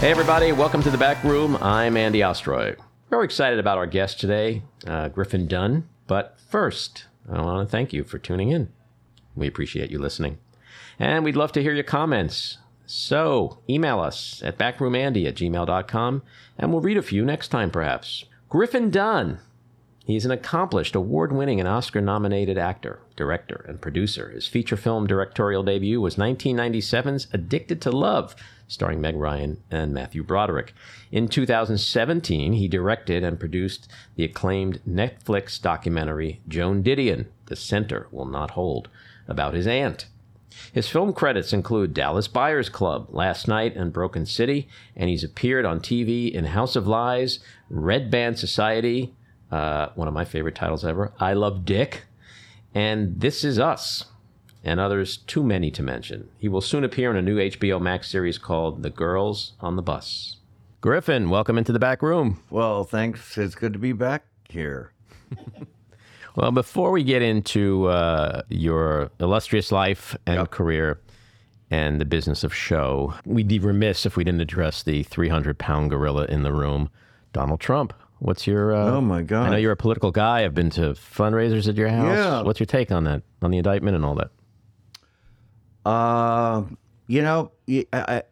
Hey, everybody, welcome to the back room. I'm Andy Ostroy. Very excited about our guest today, uh, Griffin Dunne. But first, I want to thank you for tuning in. We appreciate you listening. And we'd love to hear your comments. So email us at backroomandy at gmail.com and we'll read a few next time, perhaps. Griffin Dunne. He's an accomplished, award winning, and Oscar nominated actor, director, and producer. His feature film directorial debut was 1997's Addicted to Love, starring Meg Ryan and Matthew Broderick. In 2017, he directed and produced the acclaimed Netflix documentary Joan Didion, The Center Will Not Hold, about his aunt. His film credits include Dallas Buyers Club, Last Night, and Broken City, and he's appeared on TV in House of Lies, Red Band Society, uh, one of my favorite titles ever, I Love Dick, and This Is Us, and others too many to mention. He will soon appear in a new HBO Max series called The Girls on the Bus. Griffin, welcome into the back room. Well, thanks. It's good to be back here. Well, before we get into uh, your illustrious life and Yep. career and the business of show, we'd be remiss if we didn't address the 300 pound gorilla in the room, Donald Trump. What's your. Uh, Oh, my God! I know you're a political guy. I've been to fundraisers at your house. Yeah. What's your take on that, on the indictment and all that? Uh, you know, I- I-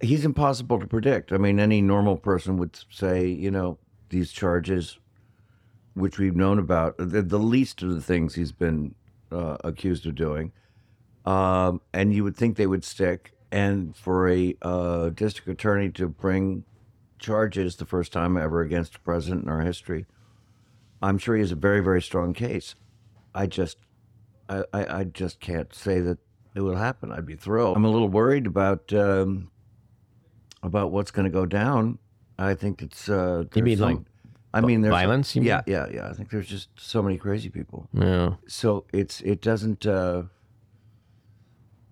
he's impossible to predict. I mean, any normal person would say, you know, these charges, which we've known about, the, the least of the things he's been uh, accused of doing, um, and you would think they would stick. And for a uh, district attorney to bring charges the first time ever against a president in our history, I'm sure he has a very, very strong case. I just, I, I, I just can't say that it will happen. I'd be thrilled. I'm a little worried about um, about what's going to go down. I think it's. Uh, You mean there's like I mean, there's violence, you yeah, mean? yeah, yeah. I think there's just so many crazy people. Yeah. So it's it doesn't. Uh,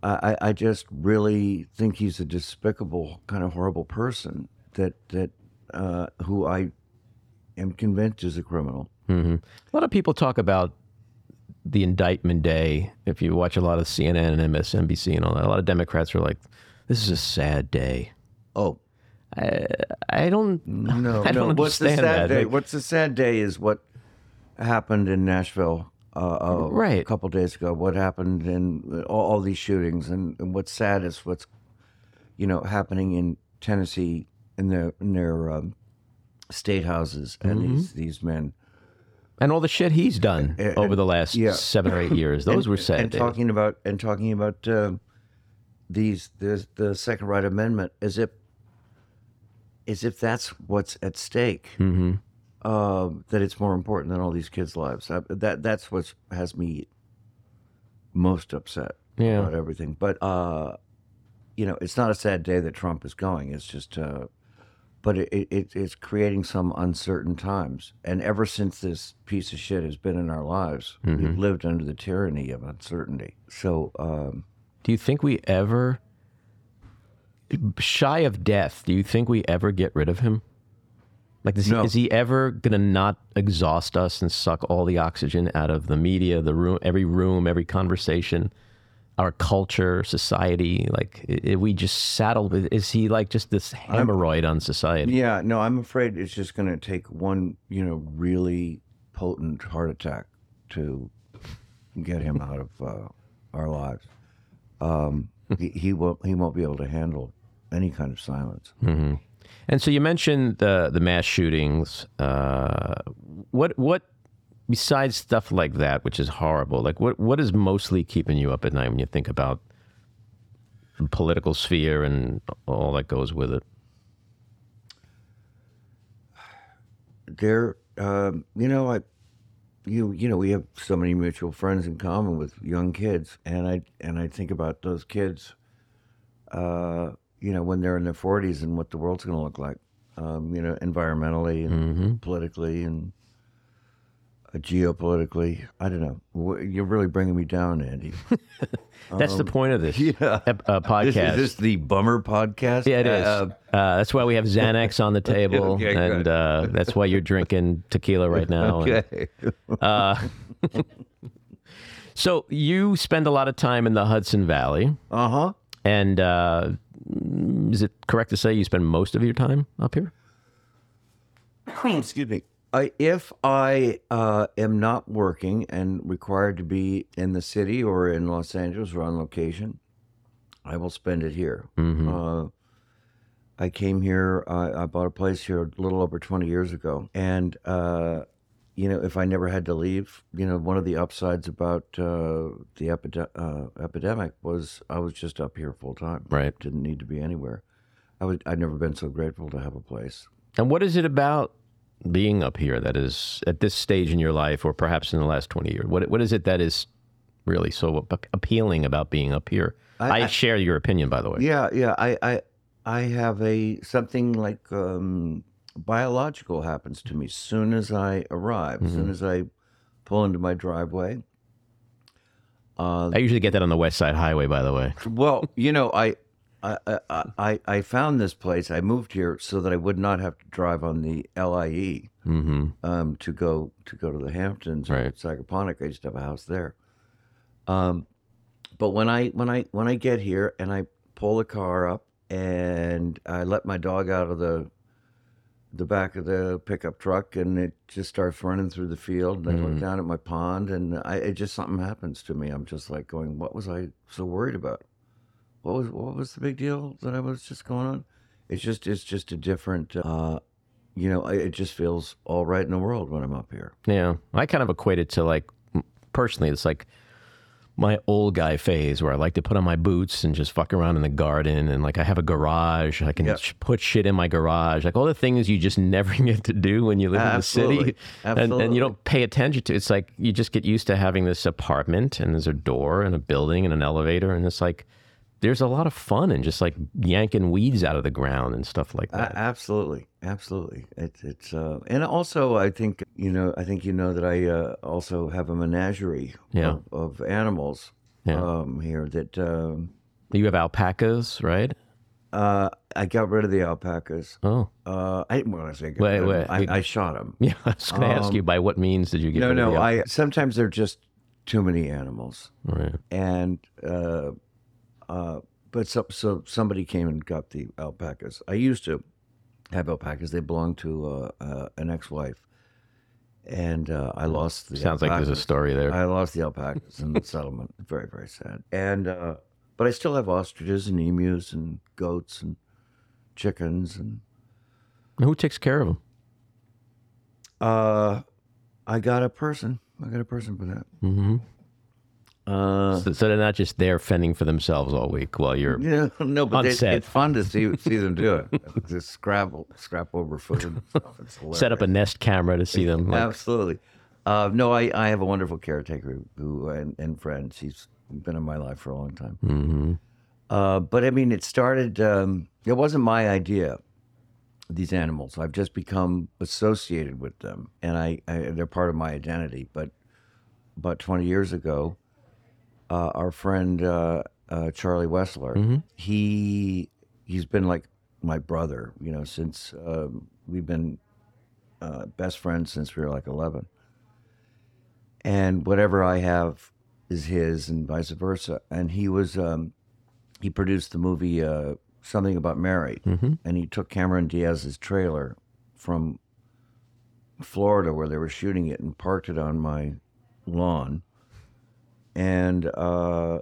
I I- just really think he's a despicable, kind of horrible person that that uh, who I am convinced is a criminal. hmm A lot of people talk about the indictment day. If you watch a lot of CNN and MSNBC and all that, a lot of Democrats are like, "This is a sad day." Oh, I, I don't. No, I don't no. What's the sad that. day? Like- What's the sad day is what happened in Nashville uh, uh, Right. a couple days ago. What happened in all, all these shootings, and, and what's sad is what's you know happening in Tennessee in their in their um, state houses and Mm-hmm. these these men. And all the shit he's done And- over the last yeah. seven or eight years. Those and, were sad And days. talking about and talking about uh, these the the Second Right Amendment as if as if that's what's at stake. hmm uh, that it's more important than all these kids' lives. I, that that's what has me most upset Yeah. about everything. But uh, you know, it's not a sad day that Trump is going. It's just, uh, but it, it, it it's creating some uncertain times. And ever since this piece of shit has been in our lives, we've lived under the tyranny of uncertainty. So. Um, Do you think we ever, shy of death, do you think we ever get rid of him? Like, is, No. he, is he ever going to not exhaust us and suck all the oxygen out of the media, the room, every room, every conversation, our culture, society? Like, we just saddled with, is he like just this hemorrhoid on society? Yeah, no, I'm afraid it's just going to take one, you know, really potent heart attack to get him out of uh, our lives. Um, he, he won't. He won't be able to handle any kind of silence. And so you mentioned the the mass shootings. Uh, what what besides stuff like that, which is horrible? Like what what is mostly keeping you up at night when you think about the political sphere and all that goes with it? There, um, you know, I, you, you know, we have so many mutual friends in common with young kids, and I and I think about those kids. Uh, you know, when they're in their 40s and what the world's going to look like, um, you know, environmentally and politically and geopolitically. I don't know. You're really bringing me down, Andy. That's the point of this yeah. ep- uh, This, podcast. is this the Bummer podcast? yeah, it is. Uh, Uh, that's why we have Xanax on the table, Okay, and uh, that's why you're drinking tequila right now. and- okay. so you spend a lot of time in the Hudson Valley. Uh huh. and uh, is it correct to say you spend most of your time up here? Excuse me. I, if I uh, am not working and required to be in the city or in Los Angeles or on location, I will spend it here. Uh, I came here. I I bought a place here a little over twenty years ago, and uh, you know, if I never had to leave, you know, one of the upsides about uh, the epide- uh, epidemic was I was just up here full time. Right. Didn't need to be anywhere. I would. I'd never been so grateful to have a place. And what is it about being up here that is at this stage in your life, or perhaps in the last 20 years? What, what is it that is really so appealing about being up here? I, I- share your opinion, by the way. Yeah, yeah. I, I, I have a something like um, biological happens to me as soon as I arrive. As soon as I pull into my driveway. Uh, I usually get that on the West Side Highway, by the way. well, you know, I, I, I, I, found this place. I moved here so that I would not have to drive on the LIE hmm um, to go to go to the Hamptons or Right. Sagaponack. I used to have a house there. Um, but when I when I when I get here and I pull the car up and I let my dog out of the the back of the pickup truck and it just starts running through the field and I look down at my pond and I it just something happens to me. I'm just like going, what was I so worried about? What was what was the big deal that I was just going on? It's just it's just a different uh, you know, it just feels all right in the world when I'm up here. Yeah. I kind of equate it to like, personally, it's like my old guy phase where I like to put on my boots and just fuck around in the garden. And like, I have a garage. I can put shit in my garage. Like all the things you just never get to do when you live in the city. Absolutely. And, and you don't pay attention to It's like you just get used to having this apartment and there's a door and a building and an elevator. And it's like, there's a lot of fun in just like yanking weeds out of the ground and stuff like that. A- absolutely, absolutely. It's it's uh, and also I think you know I think you know that I uh, also have a menagerie Yeah. of, of animals Yeah. um, here that um, you have alpacas, right? uh, I got rid of the alpacas. Oh, Uh, I when I say got Wait, rid of wait, I, I shot them. yeah. I was going to ask you by what means did you get Um, No, rid of no. the al- I sometimes they're just too many animals, Right. and uh, but so so somebody came and got the alpacas. I used to have alpacas. They belonged to uh, uh, an ex-wife, and uh, I lost the. Sounds like there's a alpacas. story there. I lost the alpacas in the settlement. Very very sad. And uh, but I still have ostriches and emus and goats and chickens and Who takes care of them? uh, I got a person. I got a person for that. Mm-hmm. Uh, So, so they're not just there fending for themselves all week while you're. Yeah, no, but set. it's fun to see see them do it. Just scrabble, scrap over food. Set up a. Nest camera to see them. Like, Absolutely. Uh, no, I, I have a wonderful caretaker who and, and friend. She's been in my life for a long time. hmm Uh, but I mean, it started. Um, it wasn't my idea. These animals, I've just become associated with them, and I, I they're part of my identity. But about twenty years ago, uh, our friend uh, uh, Charlie Wessler, he he's been like my brother, you know, since um, we've been uh, best friends since we were like eleven. And whatever I have is his, and vice versa. And he was um, he produced the movie uh, Something About Mary, and he took Cameron Diaz's trailer from Florida where they were shooting it and parked it on my lawn. And uh,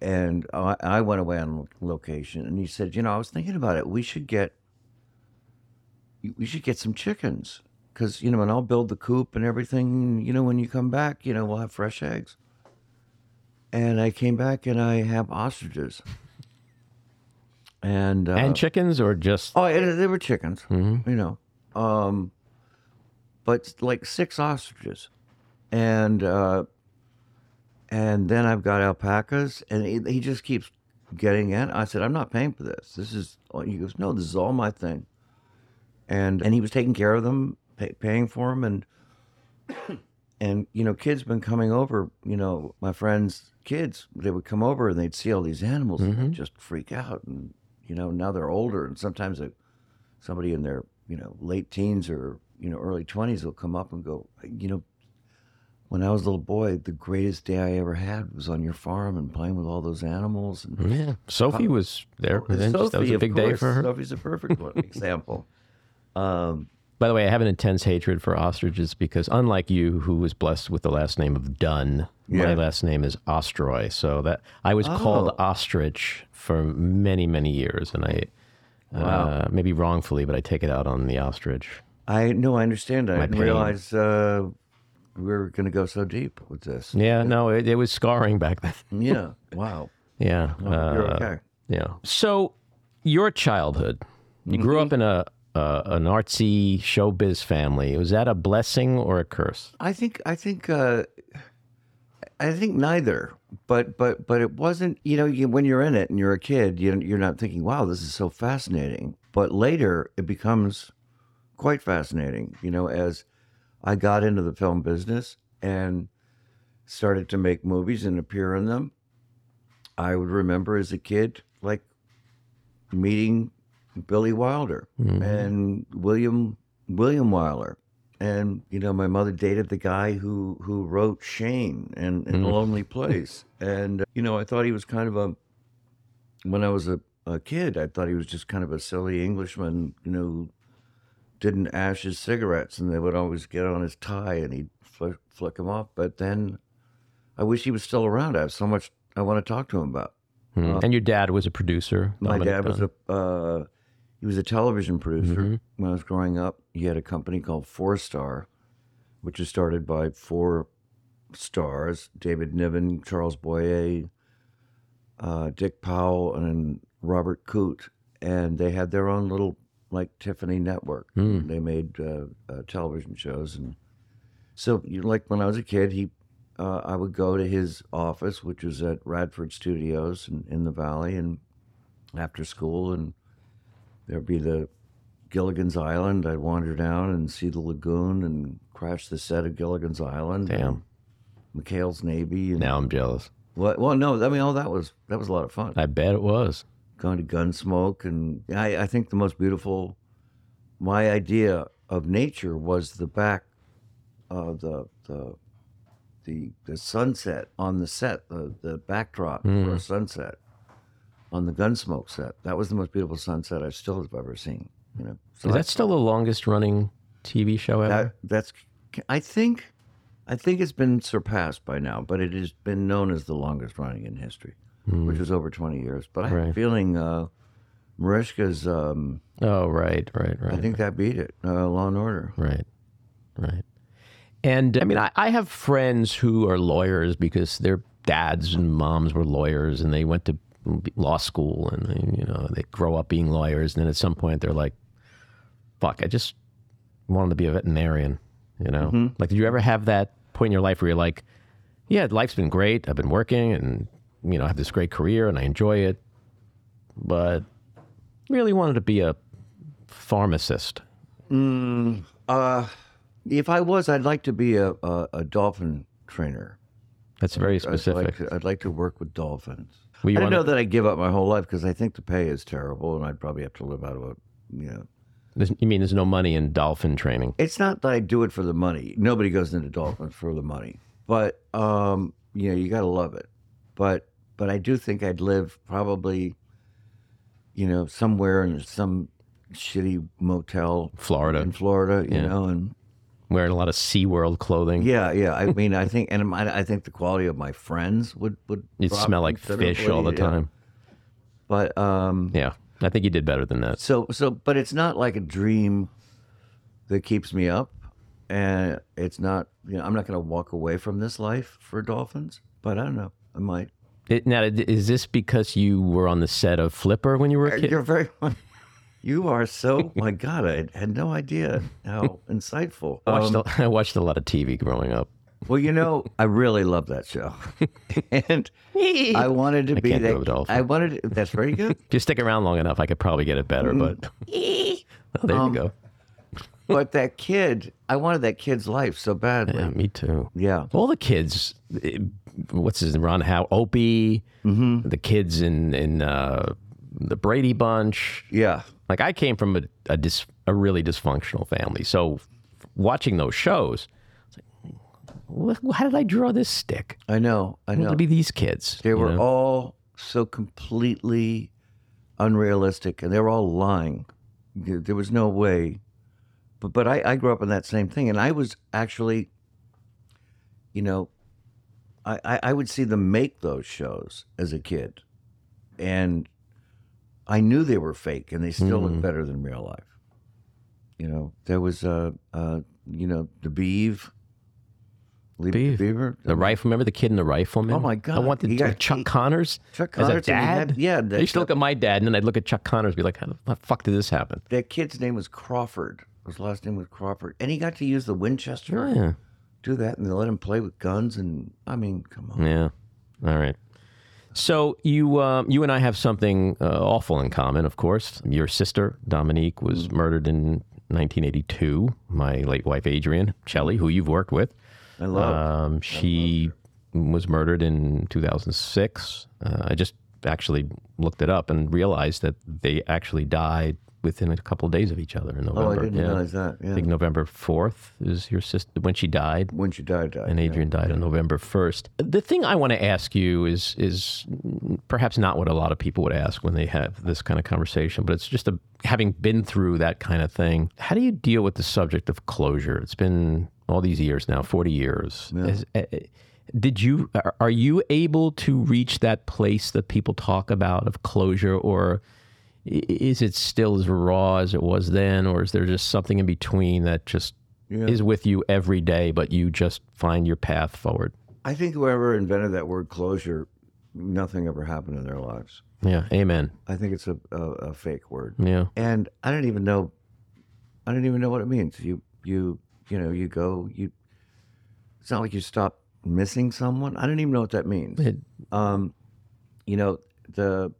and I, I went away on location, and he said, you know, I was thinking about it. We should get we should get some chickens because you know, and I'll build the coop and everything. You know, when you come back, you know, we'll have fresh eggs. And I came back and I have ostriches. And uh, And chickens or just. oh, they were chickens, you know, um, but like six ostriches, and uh, and then I've got alpacas, and he, he just keeps getting in. I said, I'm not paying for this. This is. He goes, No, this is all my thing. And and he was taking care of them, pay, paying for them, and and you know, kids been coming over. You know, my friends' kids, they would come over and they'd see all these animals and they'd mm-hmm. just freak out. And you know, now they're older, and sometimes they, somebody in their you know late teens or you know early twenties will come up and go, you know, when I was a little boy, the greatest day I ever had was on your farm and playing with all those animals. And Yeah. Sophie was there. and then that was Sophie, a big day for her. Sophie's a perfect one, example. Um, By the way, I have an intense hatred for ostriches because, unlike you, who was blessed with the last name of Dunne, my last name is Ostroy. So that I was called Oh. ostrich for many, many years, and I uh, maybe wrongfully, but I take it out on the ostrich. I no, I understand. I didn't realize uh, we were going to go so deep with this. Yeah, no, it, it was scarring back then. Yeah. Wow. Yeah, You're uh, okay. yeah. So your childhood, you grew Mm-hmm. up in a uh, an artsy showbiz family. Was that a blessing or a curse? I think I think uh, I think neither. But but but it wasn't. You know, you, when you're in it and you're a kid, you you're not thinking, "Wow, this is so fascinating." But later, it becomes quite fascinating. You know, as I got into the film business and started to make movies and appear in them, I would remember as a kid, like meeting Billy Wilder mm-hmm. and William William Wyler. And you know, my mother dated the guy who who wrote Shane and in mm. a Lonely Place. And you know, I thought he was kind of a when I was a, a kid, I thought he was just kind of a silly Englishman, you know, didn't ash his cigarettes and they would always get on his tie and he'd flick, flick them off. But then I wish he was still around. I have so much I want to talk to him about. Hmm. and your dad was a producer. My Dominick dad was Dunne. a uh, he was a television producer Mm-hmm. when I was growing up. He had a company called Four Star, which was started by four stars: David Niven, Charles Boyer, uh, Dick Powell, and Robert Coote. And they had their own little like Tiffany network. Hmm. They made uh, uh, television shows, and so you like when I was a kid, he uh, I would go to his office, which was at Radford Studios in, in the Valley, and after school, and there'd be the Gilligan's Island. I'd wander down and see the lagoon and crash the set of Gilligan's Island. Damn. McHale's Navy. And Now I'm jealous. what? Well, no, I mean, all that was that was a lot of fun. I bet it was. Going to Gunsmoke, and I, I think the most beautiful. My idea of nature was the back, uh, the the the the sunset on the set, the the backdrop for a sunset on the Gunsmoke set. That was the most beautiful sunset I still have ever seen. You know, so Is that still the longest running TV show ever? that that's I think I think it's been surpassed by now, but it has been known as the longest running in history, which was over 20 years. But I have a feeling uh, Mariska's, um, oh, right, right, right. I think that beat it, uh, Law and Order. Right, right. And I mean, I, I have friends who are lawyers because their dads and moms were lawyers, and they went to law school, and they, you know they grow up being lawyers, and then at some point they're like, "Fuck, I just wanted to be a veterinarian." You know, like did you ever have that point in your life where you're like, "Yeah, life's been great. I've been working, and you know, I have this great career, and I enjoy it, but really wanted to be a pharmacist." Uh, if I was, I'd like to be a, a, a dolphin trainer. That's very I'd specific. like, to, I'd like to work with dolphins. Well, I wanna- know that I'd give up my whole life because I think the pay is terrible, and I'd probably have to live out of a, you know, There's, you mean there's no money in dolphin training? it's not that I do it for the money. Nobody goes into dolphins for the money, but um, you know, you got to love it. But but I do think I'd live probably, you know, somewhere in some shitty motel Florida, in Florida, you Yeah. know, and wearing a lot of SeaWorld clothing. yeah, yeah. I mean, I think, and I, I think the quality of my friends would would You'd smell like fish all the yeah. time. But um, Yeah. I think you did better than that. So so but it's not like a dream that keeps me up and it's not you know I'm not going to walk away from this life for dolphins, but I don't know. I might. It, now, is this because you were on the set of Flipper when you were a kid? You're very You are so my god, I had no idea how insightful. I watched, Um, a, I watched a lot of TV growing up. well, you know, I really love that show. and I wanted to be can't that. I wanted that's very good. If you stick around long enough, I could probably get it better. Mm. But oh, there Um, you go. But that kid, I wanted that kid's life so badly. Yeah, me too. yeah. All the kids, eh, what's his name? Ron Howe, Opie, Mm-hmm. the kids in in uh, the Brady Bunch. Yeah. Like I came from a a, dis, a really dysfunctional family, so watching those shows, like, "Wh- how did I draw this stick? I know. I know. to be these kids. They were know? all so completely unrealistic, and they were all lying. There was no way. But but I, I grew up in that same thing, and I was actually, you know, I, I, I would see them make those shows as a kid, and I knew they were fake, and they still looked better than real life. You know, there was uh, uh you know the Beeve. Beeve. Beaver. The rifle. Remember the kid in the rifleman? Oh, my I God. wanted He got- Chuck he- Connors Chuck as a Connors, dad. had- yeah, I used to look at my dad, and then I'd look at Chuck Connors, and be like, "How the fuck did this happen?" that kid's name was Crawford. His last name was Crawford, and he got to use the Winchester. Yeah. Do that, and they let him play with guns. And I mean, come on. Yeah. All right. So you um, you and I have something uh, awful in common, of course. Your sister Dominique was murdered in 1982. My late wife Adrienne Shelly, who you've worked with, I love. um, she was murdered in 2006. Uh, I just actually looked it up and realized that they actually died within a couple of days of each other in November. oh, I didn't yeah. realize that. I think November 4th is your sister when she died when she died, died. and Adrienne died on November 1st. The thing I want to ask you is is perhaps not what a lot of people would ask when they have this kind of conversation, but it's just a, having been through that kind of thing. How do you deal with the subject of closure? It's been all these years now, 40 years. Is- eh, eh, did you are- you able to reach that place that people talk about of closure or is it still as raw as it was then or is there just something in between that just Yeah. is with you every day, but you just find your path forward. I think whoever invented that word closure, nothing ever happened in their lives. Yeah. Amen. I think it's a, a, a fake word, Yeah. and I don't even know. I don't even know what it means. You you you know you go you. It's not like you stop missing someone. I don't even know what that means. It- Um, you know the,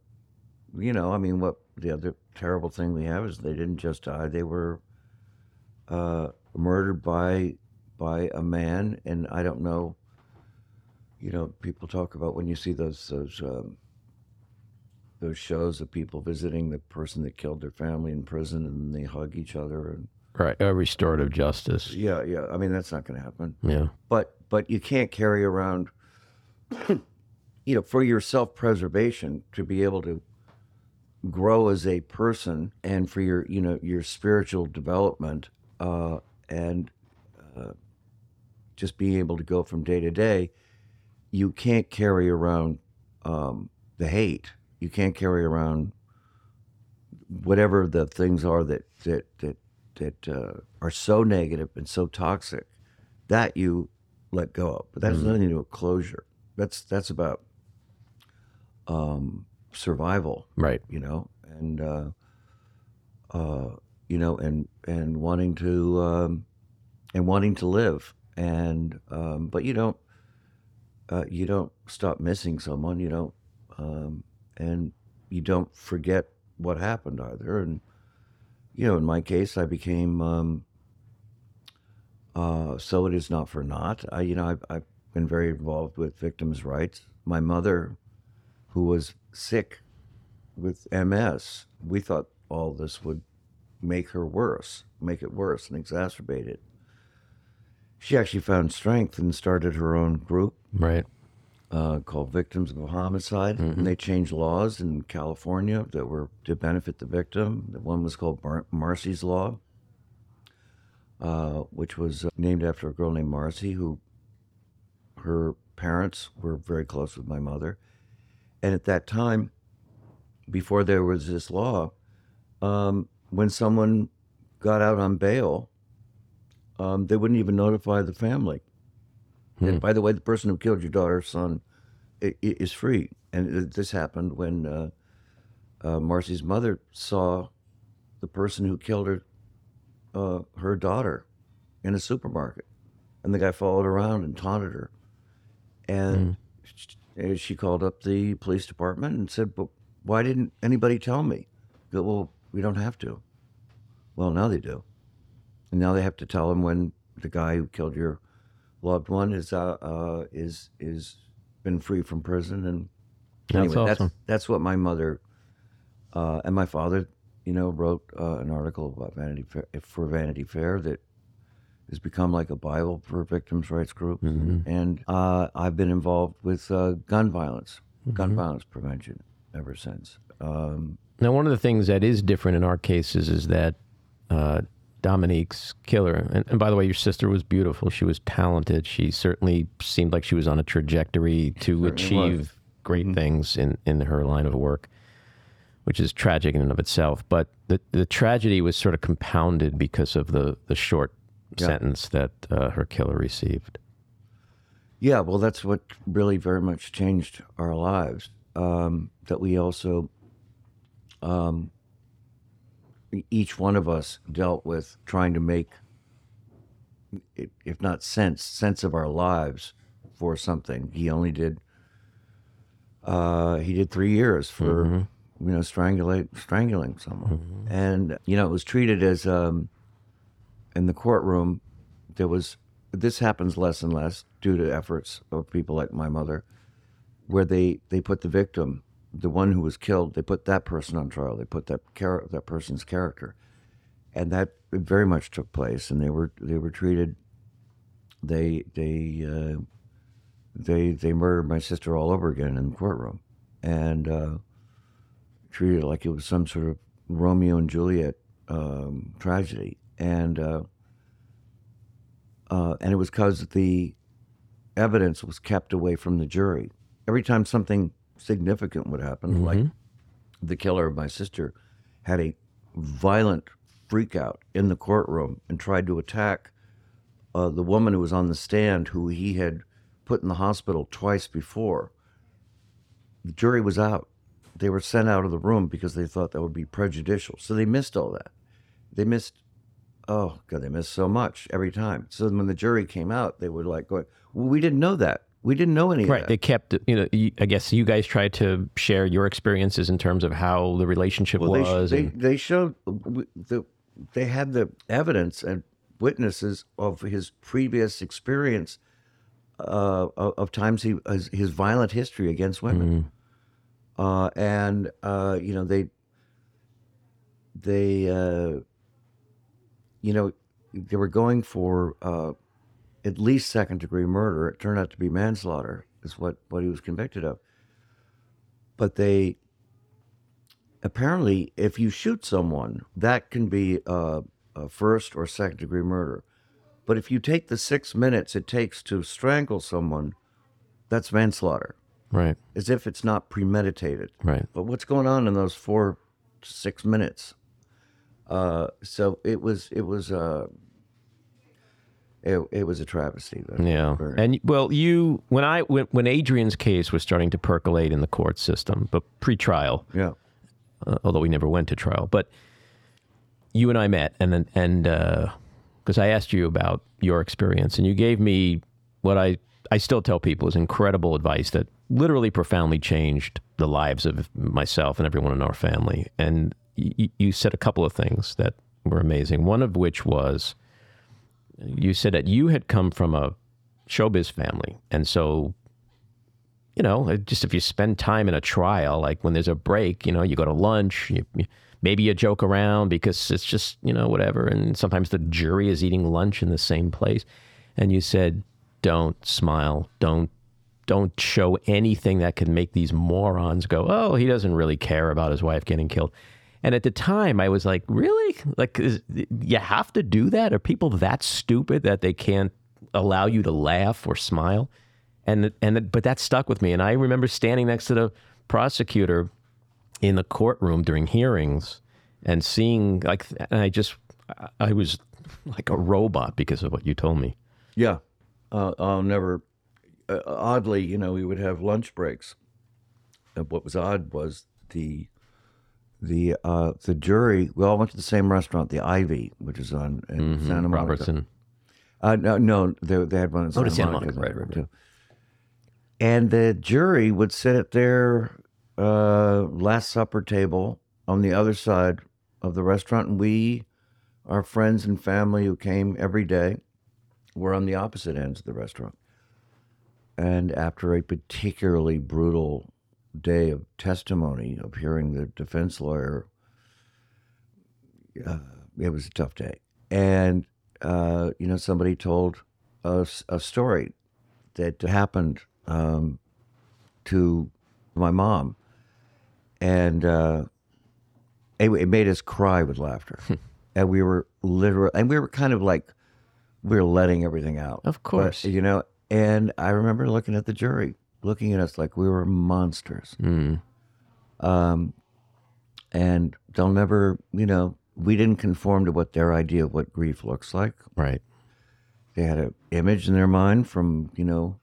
you know, I mean, what the other terrible thing we have is they didn't just die; they were uh, murdered by by a man, and I don't know. You know, people talk about when you see those those um, those shows of people visiting the person that killed their family in prison, and they hug each other, and right. a restorative justice. yeah, yeah. I mean, that's not going to happen. Yeah. but but you can't carry around you know for your self-preservation to be able to grow as a person and for your you know your spiritual development uh, and uh, just being able to go from day to day you can't carry around um, the hate you can't carry around whatever the things are that that that that uh, are so negative and so toxic that you let go of. But that has nothing to do with closure. That's that's about um, survival, Right. you know, and uh, uh, you know, and and wanting to um, and wanting to live, and um, but you don't uh, you don't stop missing someone. You don't, um, and you don't forget what happened either. And you know, in my case, I became. Um, uh, so it is not for naught. I, you know, I've, I've been very involved with victims' rights. My mother, who was sick with MS, we thought all this would make her worse, make it worse, and exacerbate it. She actually found strength and started her own group Right. uh, called Victims of Homicide, and they changed laws in California that were to benefit the victim. The one was called Mar- Marsy's Law, uh, which was uh, named after a girl named Marsy, who her parents were very close with my mother. And at that time, before there was this law, um, when someone got out on bail, um, they wouldn't even notify the family. And by the way, the person who killed your daughter's son is free. And this happened when uh, uh, Marsy's mother saw the person who killed her, uh, her daughter, in a supermarket, and the guy followed around and taunted her, and sh- she called up the police department and said, "But why didn't anybody tell me?" Go, well, we don't have to. Well, now they do, and now they have to tell them when the guy who killed your loved one is uh, uh is is been free from prison and That's anyway, awesome. that's that's what my mother uh, and my father, you know, wrote uh, an article about Vanity Fair, for Vanity Fair that has become like a Bible for victims' rights group, and uh, I've been involved with uh, gun violence, gun violence prevention ever since. Um, Now, one of the things that is different in our cases is that uh, Dominique's killer, and, and by the way, your sister was beautiful. She was talented. She certainly seemed like she was on a trajectory to achieve great things in, in her line of work, which is tragic in and of itself. But the, the tragedy was sort of compounded because of the, the short sentence that uh, her killer received. Yeah, well, that's what really very much changed our lives. Um, that we also, um, each one of us dealt with trying to make, if not sense, sense of our lives for something. He only did, uh, he did three years for, you know, strangulate, strangling someone. And, you know, it was treated as, um, in the courtroom, there was this happens less and less due to efforts of people like my mother, where they they put the victim, the one who was killed, they put that person on trial. They put that char- that person's character, and that very much took place. And they were they were treated. They they uh, they they murdered my sister all over again in the courtroom, and uh, treated it like it was some sort of Romeo and Juliet um, tragedy. And uh, uh, and it was because the evidence was kept away from the jury. Every time something significant would happen, like the killer of my sister had a violent freakout in the courtroom and tried to attack uh, the woman who was on the stand, who he had put in the hospital twice before. The jury was out. They were sent out of the room because they thought that would be prejudicial. So they missed all that. They missed oh god they missed so much every time so when the jury came out they were like going well we didn't know that we didn't know any Right. They kept, you know, I guess you guys tried to share your experiences in terms of how the relationship well, they, was. they, and, they showed the they had the evidence and witnesses of his previous experience uh, of, times he his, his violent history against women uh, and uh, you know they they uh, you know they were going for uh, at least second degree murder. It turned out to be manslaughter, is what, what he was convicted of. But they apparently, if you shoot someone, that can be uh, a first or second degree murder. But if you take the six minutes it takes to strangle someone, that's manslaughter, right. as if it's not premeditated. Right. But what's going on in those four, six minutes? Uh, so it was, it was, uh, it, it was a travesty. though. Yeah. And well, you when I when, when Adrienne's case was starting to percolate in the court system, but pre-trial, yeah. uh, although we never went to trial, but you and I met, and then and because I asked you about your experience, and you gave me what I I still tell people is incredible advice that literally profoundly changed the lives of myself and everyone in our family. And you, said a couple of things that were amazing. One of which was you said that you had come from a showbiz family, and so you know, just if you spend time in a trial, like when there's a break, you know, you go to lunch, you, maybe you joke around because it's just, you know, whatever. And sometimes the jury is eating lunch in the same place. And you said, don't smile, don't, don't show anything that could make these morons go, oh, he doesn't really care about his wife getting killed. And at the time, I was like, really? Like, is, you have to do that? Are people that stupid that they can't allow you to laugh or smile? and and but that stuck with me. And I remember standing next to the prosecutor in the courtroom during hearings and seeing like, and I just I was like a robot because of what you told me. Yeah, uh, I'll never. Uh, oddly, you know, we would have lunch breaks. And what was odd was the the uh, the jury. We all went to the same restaurant, the Ivy, which is on in Santa Monica. Robertson. Uh, no, no, they, they had one in Santa, to Santa Monica, Monica, right, right, too. And the jury would sit at their uh, Last Supper table on the other side of the restaurant, and we, our friends and family who came every day, were on the opposite ends of the restaurant. And after a particularly brutal day of testimony, of hearing the defense lawyer, uh, it was a tough day. And uh, you know, somebody told us a story that happened um, to my mom, and uh, it, it made us cry with laughter, and we were literal, and we were kind of like we were letting everything out, Of course. But, you know. And I remember looking at the jury, looking at us like we were monsters. Mm. Um, and they'll never, you know, we didn't conform to what their idea of what grief looks like. Right. They had an image in their mind from, you know,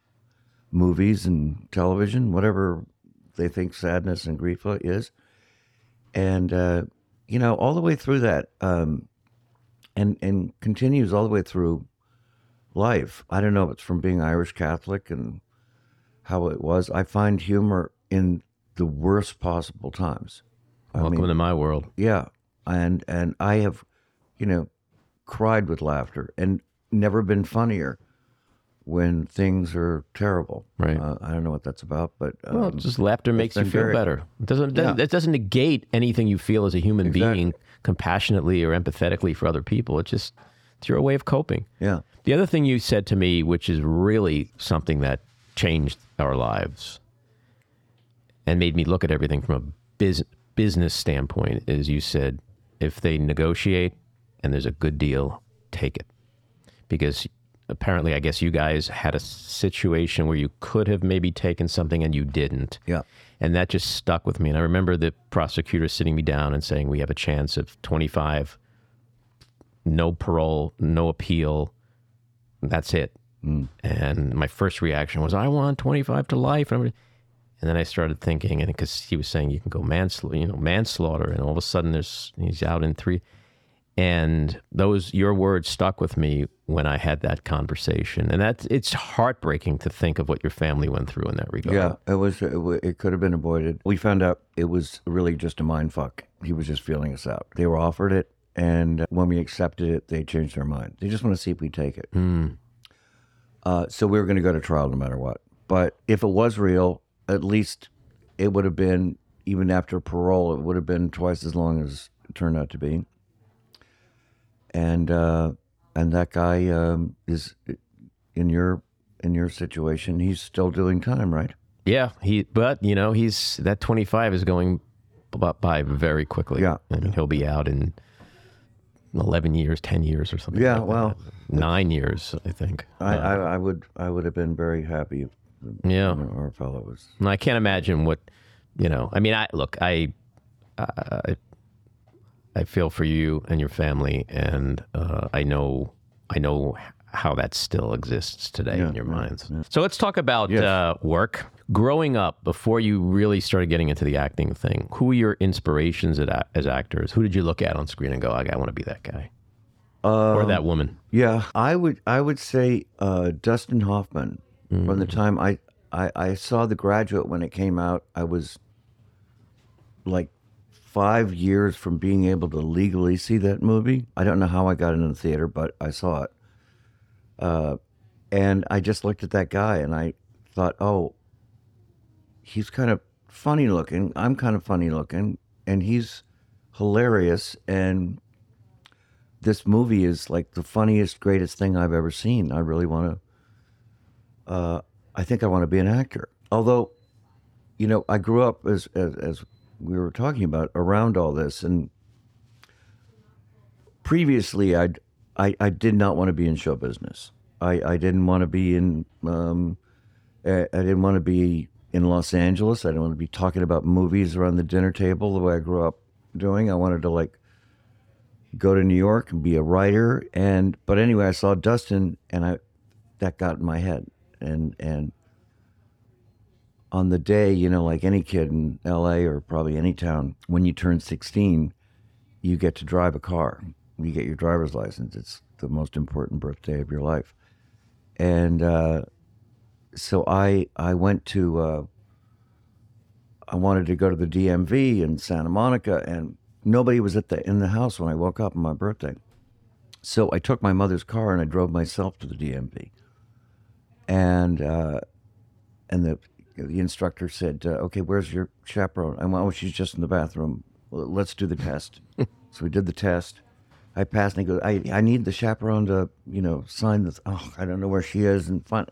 movies and television, whatever they think sadness and grief is. And, uh, you know, all the way through that, um, and, and continues all the way through life. I don't know if it's from being Irish Catholic and how it was. I find humor in the worst possible times. I Welcome mean, to my world. yeah, and and I have, you know, cried with laughter and never been funnier when things are terrible. Right. Uh, I don't know what that's about, but um, Well, just laughter makes you feel very- better. It doesn't. doesn't Yeah. It doesn't negate anything you feel as a human Exactly. being, compassionately or empathetically for other people. It's just it's your way of coping. yeah, The other thing you said to me, which is really something that changed our lives and made me look at everything from a biz- business standpoint, is you said, if they negotiate and there's a good deal, take it. Because apparently, I guess you guys had a situation where you could have maybe taken something and you didn't. yeah, And that just stuck with me. And I remember the prosecutor sitting me down and saying, We have a chance of 25, no parole, no appeal. That's it. And my first reaction was, I want 25 to life. And, and then I started thinking, and because he was saying you can go manslaughter, you know, manslaughter, and all of a sudden there's he's out in three. And those your words stuck with me when I had that conversation, and that's it's heartbreaking to think of what your family went through in that regard. yeah. It was. It, it could have been avoided. We found out it was really just a mind fuck. He was just feeling us out. They were offered it, and when we accepted it, they changed their mind. They just want to see if we take it. Mm. Uh, so we were going to go to trial no matter what. But if it was real, at least it would have been, even after parole, it would have been twice as long as it turned out to be. And uh, and that guy um, is in your in your situation. He's still doing time, right? Yeah, he. But you know, he's that twenty five is going by very quickly. Yeah. I mean, he'll be out in eleven years, ten years, or something. Yeah, like well, that. nine years, I think. I, Uh, I, I would I would have been very happy if yeah, our fellow was. and I can't imagine what you know. I mean, I look, I, I, I feel for you and your family, and uh, I know, I know how that still exists today Yeah, in your yeah, minds. So let's talk about Yes. uh, work. Growing up, before you really started getting into the acting thing, who were your inspirations at, as actors? Who did you look at on screen and go, "I, I want to be that guy or Um, that woman"? Yeah, I would I would say uh, Dustin Hoffman. From the time I, I I saw The Graduate when it came out, I was like five years from being able to legally see that movie. I don't know how I got into the theater, but I saw it. Uh, and I just looked at that guy and I thought, oh, he's kind of funny looking. I'm kind of funny looking, and he's hilarious. And this movie is like the funniest, greatest thing I've ever seen. I really want to. Uh, I think I want to be an actor. Although, you know, I grew up as, as as we were talking about around all this, and previously I'd, I I did not want to be in show business. I I didn't want to be in. Um, I, I didn't want to be in Los Angeles. I didn't want to be talking about movies around the dinner table the way I grew up doing. I wanted to like go to New York and be a writer. And but anyway, I saw Dustin, and I that got in my head. And and on the day, you know, like any kid in L.A. or probably any town, when you turn sixteen, you get to drive a car. You get your driver's license. It's the most important birthday of your life. And uh, so I I went to. Uh, I wanted to go to the DMV in Santa Monica, and nobody was at the in the house when I woke up on my birthday. So I took my mother's car and I drove myself to the DMV. And uh, and the the instructor said, uh, "Okay, where's your chaperone?" I went, "Oh, she's just in the bathroom. Well, let's do the test." so we did the test, I passed and he goes, I, I need the chaperone to, you know, sign this. Oh, I don't know where she is. And fun.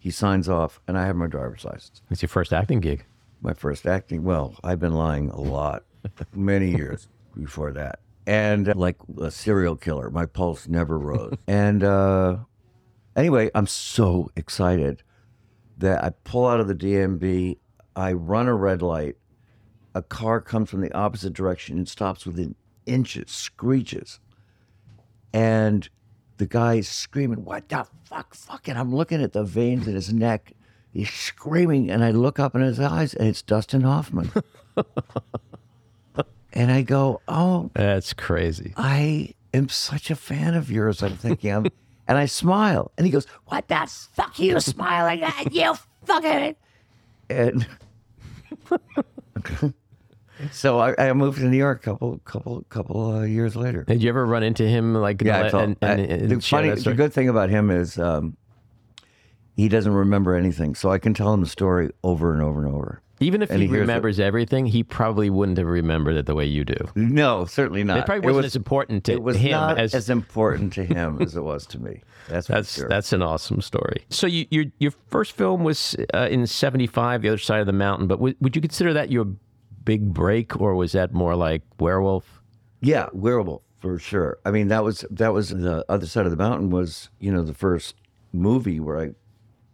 He signs off, and I have my driver's license. It's your first acting gig. My first acting. Well, I've been lying a lot, many years before that. And uh, like a serial killer, my pulse never rose. and uh, anyway, I'm so excited that I pull out of the DMV. I run a red light. A car comes from the opposite direction and stops within inches, screeches. And the guy's screaming, What the fuck? Fuck it. I'm looking at the veins in his neck. He's screaming. And I look up in his eyes and it's Dustin Hoffman. and I go, Oh, That's crazy. I am such a fan of yours. I'm thinking, I'm, and I smile. And he goes, What the fuck are you smiling at? You fucking. And so I, I moved to New York a couple, couple, couple uh, years later. Did you ever run into him like Yeah, I and, and, I- and, and the funny, the good thing about him is um, he doesn't remember anything, so I can tell him the story over and over and over. Even if he, he it. remembers everything, he probably wouldn't have remembered it the way you do. No, certainly not. It probably wasn't as important to it was him not as, as important to him as it was to me. That's that's sure. that's an awesome story. So you, your your first film was uh, in '75, The Other Side of the Mountain. But w- would you consider that your big break, or was that more like Werewolf? Yeah, Werewolf for sure. I mean, that was that was the other side of the mountain was you know the first movie where I,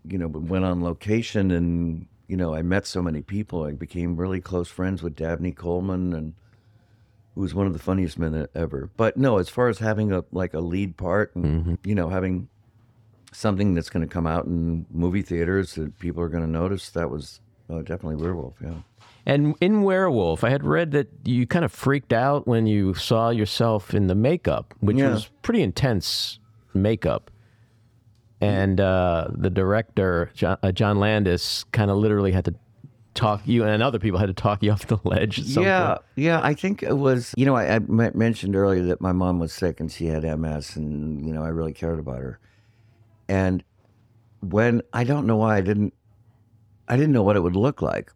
you know, went on location and you know I met so many people. I became really close friends with Dabney Coleman and who was one of the funniest men ever. But no, as far as having a like a lead part and you know having something that's going to come out in movie theaters that people are going to notice, that was uh, definitely Werewolf. Yeah. And in Werewolf, I had read that you kind of freaked out when you saw yourself in the makeup, which Yeah. was pretty intense makeup. And uh, the director, John, uh, John Landis, kind of literally had to talk you and other people had to talk you off the ledge. Yeah, point. yeah. I think it was. You know, I, I mentioned earlier that my mom was sick and she had MS, and you know, I really cared about her. And when I don't know why I didn't, I didn't know what it would look like,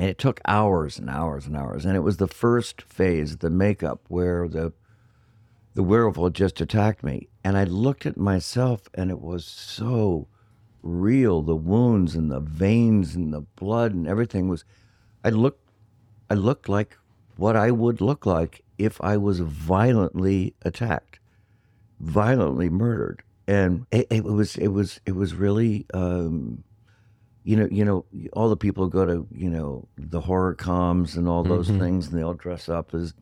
and it took hours and hours and hours. And it was the first phase, the makeup, where the the werewolf just attacked me, and I looked at myself, and it was so real. The wounds and the veins and the blood and everything was. I looked I looked like what I would look like if I was violently attacked, violently murdered, and it, it was it was it was really, um, you know, you know, all the people who go to you know the horror comms and all those mm-hmm. things, and they all dress up as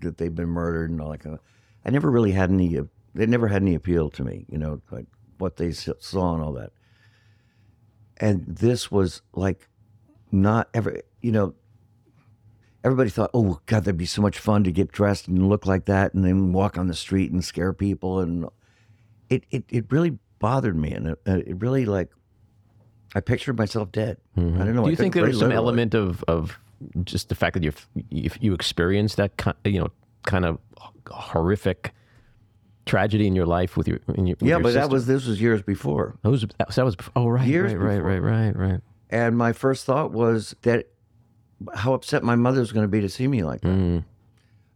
that they've been murdered and all that kind of. I never really had any. They never had any appeal to me, you know, like what they saw and all that. And this was like not ever, you know, everybody thought, oh God, that'd be so much fun to get dressed and look like that, and then walk on the street and scare people, and it it, it really bothered me, and it, it really like I pictured myself dead. I don't know. Mm-hmm. Do I you think there was some element of, of just the fact that you you experienced that kind, you know kind of horrific tragedy in your life with your, in your Yeah, your but that was this was years before, that was that was oh right Years right right right right right and my first thought was that how upset my mother was going to be to see me like that. Mm.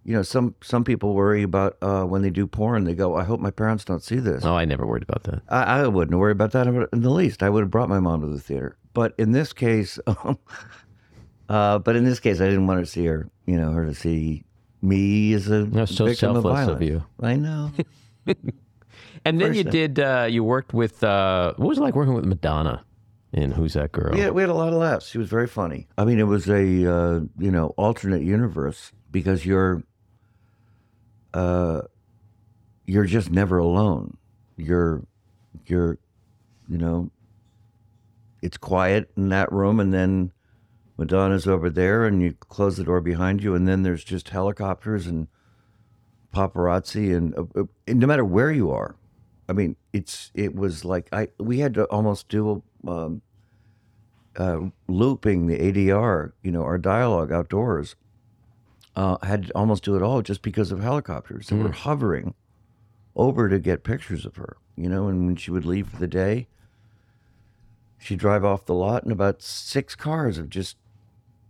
You know, some some people worry about uh, when they do porn. They go, "I hope my parents don't see this." No, I never worried about that I, I wouldn't worry about that in the least. I would have brought my mom to the theater. But in this case, um, uh, but in this case, I didn't want her to see her. You know, her to see me as a That's so victim of selfless of you. I know. and then you First, uh, did uh, you worked with uh, what was it like working with Madonna in Who's That Girl had, we had a lot of laughs. She was very funny. I mean, it was a uh, you know alternate universe because you're uh, you're just never alone. You're you're you know it's quiet in that room, and then Madonna's over there, and you close the door behind you, and then there's just helicopters and paparazzi, and, uh, uh, and no matter where you are, I mean, it's it was like I we had to almost do um, uh, looping the ADR, you know, our dialogue outdoors. Uh, I had to almost do it all just because of helicopters that were hovering over to get pictures of her, you know. And when she would leave for the day, she'd drive off the lot, and about six cars of just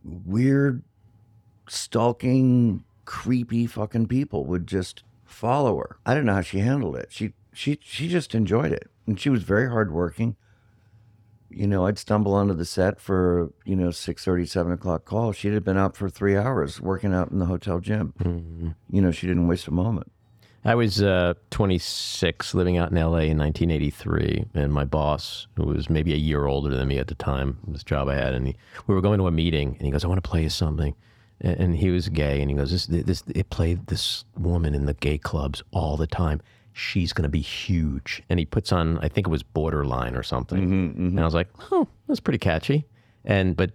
weird, stalking, creepy fucking people would just follow her. I don't know how she handled it. She she she just enjoyed it, and she was very hardworking. You know, I'd stumble onto the set for you know six thirty, seven o'clock call. She'd have been out for three hours working out in the hotel gym. You know, she didn't waste a moment. I was uh, 26, living out in LA in 1983, and my boss, who was maybe a year older than me at the time, this job I had, and he, we were going to a meeting, and he goes, "I want to play you something," and, and he was gay, and he goes, "This, this, it played this woman in the gay clubs all the time. She's going to be huge," and he puts on, I think it was Borderline or something, mm-hmm, mm-hmm. and I was like, "Oh, that's pretty catchy," and but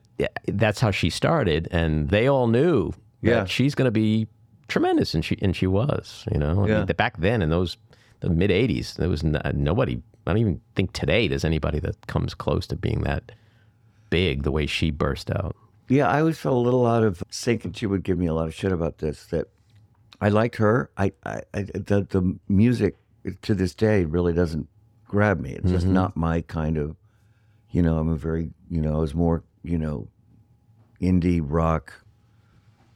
that's how she started, and they all knew that she's going to be tremendous, and she and she was. You know, I mean, the- back then in those the mid '80s, there was n- nobody. I don't even think today there's anybody that comes close to being that big the way she burst out. Yeah, I always felt a little out of sync, and she would give me a lot of shit about this. That I liked her. I, I, I the the music to this day really doesn't grab me. It's just not my kind of. You know, I'm a very you know I was more you know, indie rock.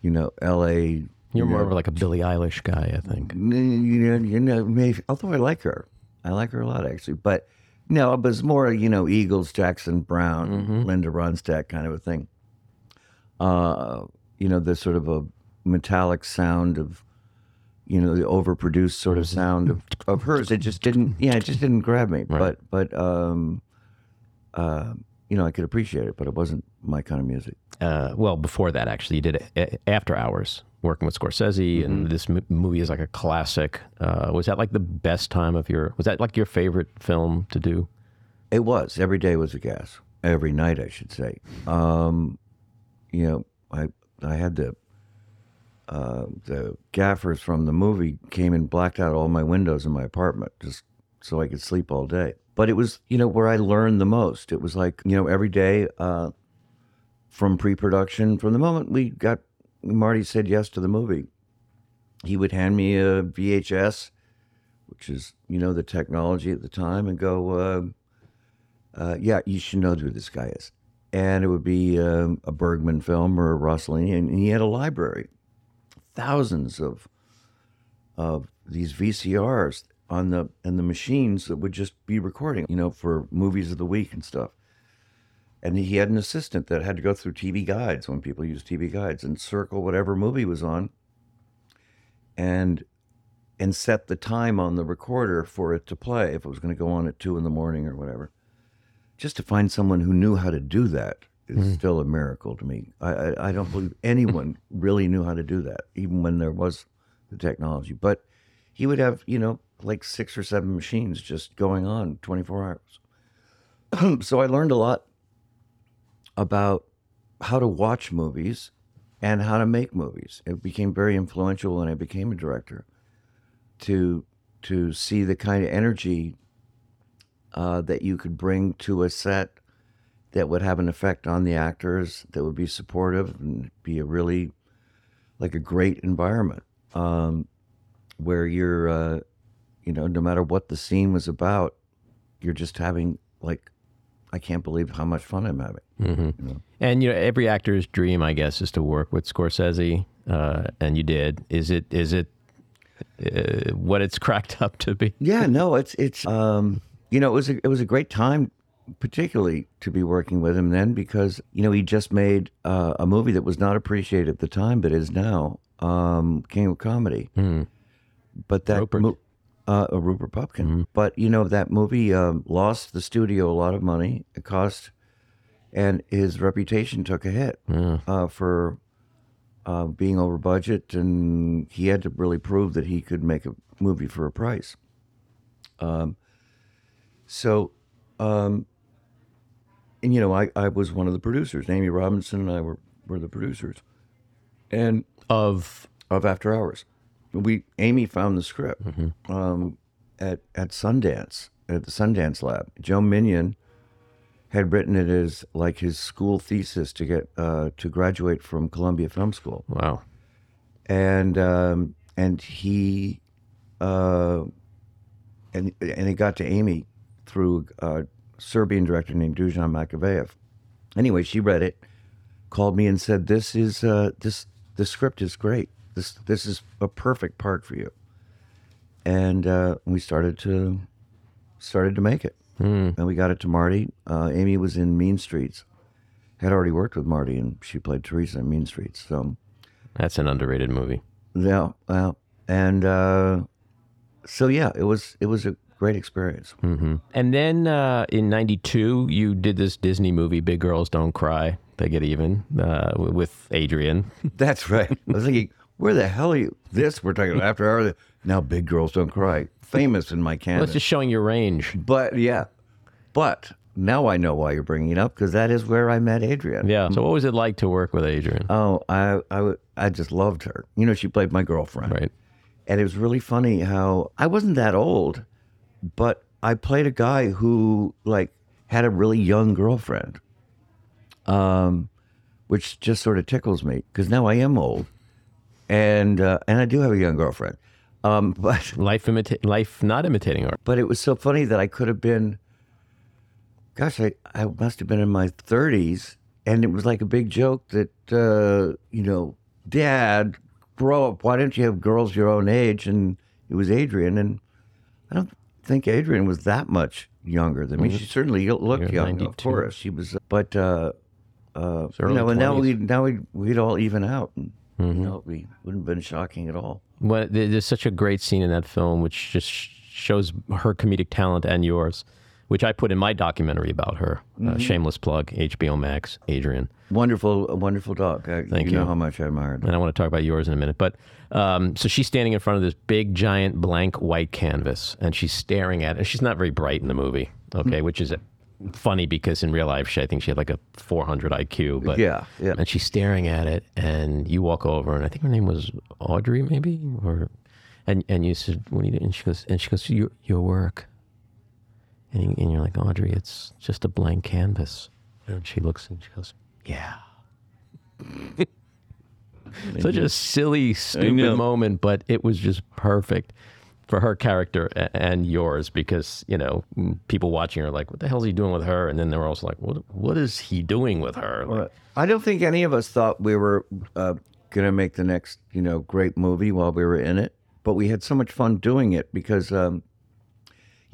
You know, L.A. You're you more know, of like a Billie Eilish guy, I think. you know, you know, maybe although I like her, I like her a lot actually. But no, it was more you know Eagles, Jackson Browne, Linda Ronstadt kind of a thing. Uh, you know, the sort of a metallic sound of, you know, the overproduced sort of sound of, of hers. It just didn't, yeah, it just didn't grab me. But but um, uh, you know, I could appreciate it, but it wasn't my kind of music. Uh, well, before that, actually, you did A- After Hours, working with Scorsese, and this m- movie is like a classic. Uh, was that like the best time of your? Was that like your favorite film to do? It was. Every day was a gas. Every night, I should say. Um, you know, I I had the uh, the gaffers from the movie came and blacked out all my windows in my apartment just so I could sleep all day. But it was, you know, where I learned the most. It was like, you know, every day uh, from pre-production, from the moment we got Marty said yes to the movie, he would hand me a VHS, which is, you know, the technology at the time, and go. Uh, uh, yeah, you should know who this guy is. And it would be um, a Bergman film or a Rossellini, and he had a library, thousands of of these VCRs on the and the machines that would just be recording, you know, for movies of the week and stuff. And he had an assistant that had to go through TV guides when people use TV guides and circle whatever movie was on, and and set the time on the recorder for it to play if it was going to go on at two in the morning or whatever just to find someone who knew how to do that is still a miracle to me. I, I, I don't believe anyone really knew how to do that, even when there was the technology. But he would have, you know, like six or seven machines just going on 24 hours. so I learned a lot about how to watch movies and how to make movies. It became very influential when I became a director to to see the kind of energy uh, that you could bring to a set that would have an effect on the actors, that would be supportive and be a really like a great environment um, where you're, uh, you know, no matter what the scene was about, you're just having like, I can't believe how much fun I'm having. And you know, every actor's dream, I guess, is to work with Scorsese, uh, and you did. Is it? Is it uh, what it's cracked up to be? Yeah, no, it's it's um, you know, it was a, it was a great time, particularly to be working with him then because you know he just made uh, a movie that was not appreciated at the time but is now um, King of Comedy. But that Rupert. mo- uh, uh, Rupert Pupkin. But you know that movie um, lost the studio a lot of money. It cost, and his reputation took a hit uh, for uh, being over budget, and he had to really prove that he could make a movie for a price. Um, so, um, and you know, I, I was one of the producers. Amy Robinson and I were, were the producers, and Of of After Hours. We Amy found the script um, at at Sundance at the Sundance Lab. Joe Minion had written it as like his school thesis to get uh, to graduate from Columbia Film School wow, and um, and he uh, and and it got to Amy through a Serbian director named Dusan Makavejev. Anyway, she read it, called me and said, "This is uh, this the script is great. This this is a perfect part for you." and uh, we started to started to make it. And we got it to Marty. Uh, Amy was in Mean Streets. Had already worked with Marty, and she played Teresa in Mean Streets. So That's an underrated movie. yeah, well, and uh, so yeah, it was it was a great experience. And then uh, in '92, you did this Disney movie, Big Girls Don't Cry. They get even uh, with Adrienne. That's right. I was thinking, where the hell are you? This we're talking about after hour. Now, big girls don't cry. Famous in my canon. That's just showing your range. But yeah, but now I know why you're bringing it up because that is where I met Adrienne. Yeah. So what was it like to work with Adrienne? Oh, I, I, I just loved her. You know, she played my girlfriend. Right. And it was really funny how I wasn't that old, but I played a guy who like had a really young girlfriend. Um, which just sort of tickles me because now I am old, and uh, and I do have a young girlfriend. Um, but Life imita- life not imitating art. but it was so funny that I could have been, gosh, I, I must have been in my 30s. And it was like a big joke that, uh, you know, dad, grow up. Why don't you have girls your own age? And it was Adrienne. And I don't think Adrienne was that much younger than me. She certainly looked You're young, 92. of course. She was, but, uh, uh, you know, and now we now we we'd all even out, and you know, we wouldn't have been shocking at all. Well, there's such a great scene in that film, which just shows her comedic talent and yours, which I put in my documentary about her. Uh, shameless plug, HBO Max, Adrienne. Wonderful, wonderful dog. I, Thank you. you. know how much I admired. and I want to talk about yours in a minute. But um, so she's standing in front of this big, giant, blank white canvas, and she's staring at it. And she's not very bright in the movie, okay, which is uh, funny because in real life, she, I think she had like a 400 IQ. But Yeah, yeah. And she's staring at it, and you walk over, and I think her name was Audrey, maybe, or and and you said, "What do you?" do?" And she goes, and she goes, "Your your work." And, you, and you're like, Audrey, it's just a blank canvas. And she looks and she goes, Yeah. Such a silly, stupid moment, but it was just perfect for her character and yours because you know people watching are like, "What the hell is he doing with her?" And then they're also like, "What? What is he doing with her?" Like, I don't think any of us thought we were uh, going to make the next, you know, great movie while we were in it. But we had so much fun doing it because, um,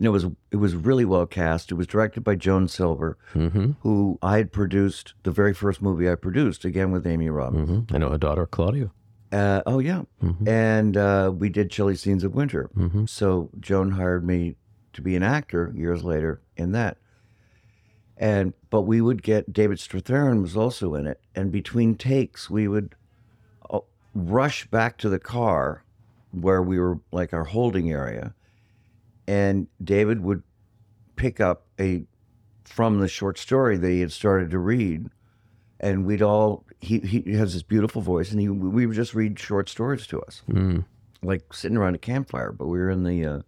know, it was it was really well cast. It was directed by Joan Silver, who I had produced the very first movie I produced, again with Amy Robbins. mhm. I know her daughter Claudia. Uh, oh yeah, and uh, we did Chilly Scenes of Winter. So Joan hired me to be an actor years later in that. And but we would get David Strathairn was also in it, and between takes we would uh, rush back to the car where we were like our holding area, and David would pick up a from the short story that he had started to read and we'd all he, he has this beautiful voice and he we would just read short stories to us. Like sitting around a campfire but we were in the uh,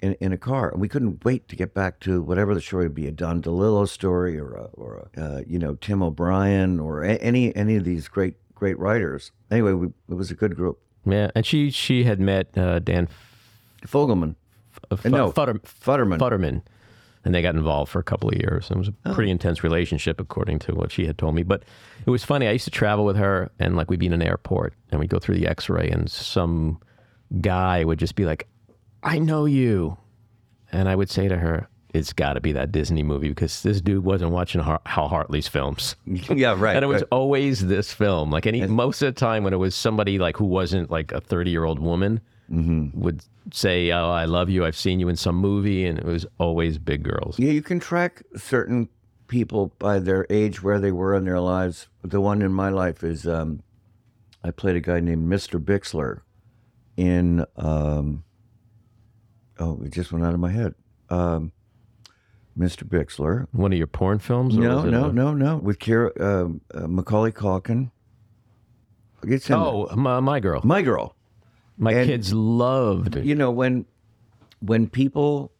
in, in a car and we couldn't wait to get back to whatever the story would be a don delillo story or a, or a, uh, you know tim o'brien or a, any any of these great great writers. Anyway we, it was a good group. Yeah, and she she had met uh, Dan fogelman F- Uh, no, Futter- futterman Futterman, and they got involved for a couple of years. It was a Oh. pretty intense relationship, according to what she had told me. But it was funny. I used to travel with her, and like we'd be in an airport, and we'd go through the X-ray, and some guy would just be like, "I know you," and I would say to her, "It's got to be that Disney movie because this dude wasn't watching Har- Hal Hartley's films." yeah right and it was right. always this film. Like any most of the time when it was somebody like who wasn't like a thirty year woman would say, "Oh, I love you. I've seen you in some movie," and it was always big girls. Yeah, you can track certain people by their age, where they were in their lives. The one in my life is um, I played a guy named Mr. Bixler in. Um, oh, it just went out of my head. Um, Mr. Bixler. One of your porn films? or No, no, a- no, no. With Kira, um uh, Macaulay Culkin. It's in Oh, my, my girl. my girl. My and- kids loved it. you know when when people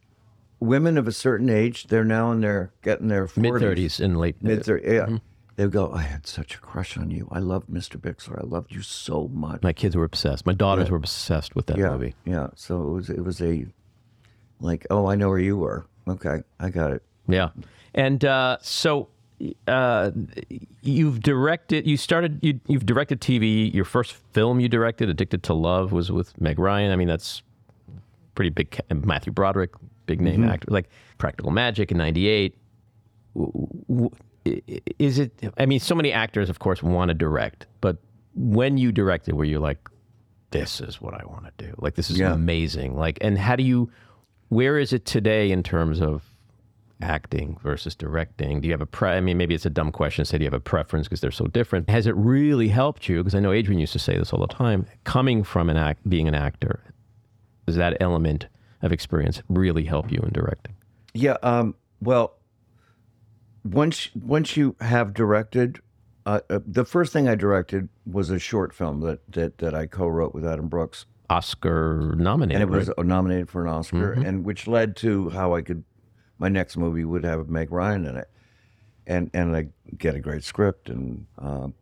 women of a certain age they're now in their getting their 40s, Mid thirties and late. mid 30s yeah Mm-hmm. they go i had such a crush on you i loved mr bixler i loved you so much My kids were obsessed. My daughters were obsessed with that yeah movie. yeah so it was it was a like oh i know where you were okay i got it Yeah, and uh, so uh, you've directed. You started. You, you've directed TV. Your first film you directed, "Addicted to Love," was with Meg Ryan. I mean, that's pretty big. Matthew Broderick, big name actor, like Practical Magic in '98. Is it? I mean, so many actors, of course, want to direct, but when you directed, were you like, "This is what I want to do"? Like, this is Yeah. amazing. Like, and how do you? Where is it today in terms of acting versus directing? Do you have a pre? I mean, maybe it's a dumb question. to Say, do you have a preference because they're so different? Has it really helped you? Because I know Adrienne used to say this all the time. Coming from an act, being an actor, does that element of experience really help you in directing? Yeah. Um, well, once once you have directed, uh, uh, the first thing I directed was a short film that that, that I co-wrote with Adam Brooks, Oscar nominated, and it was right? nominated for an Oscar, and which led to how I could my next movie would have Meg Ryan in it, and and I get a great script, and um,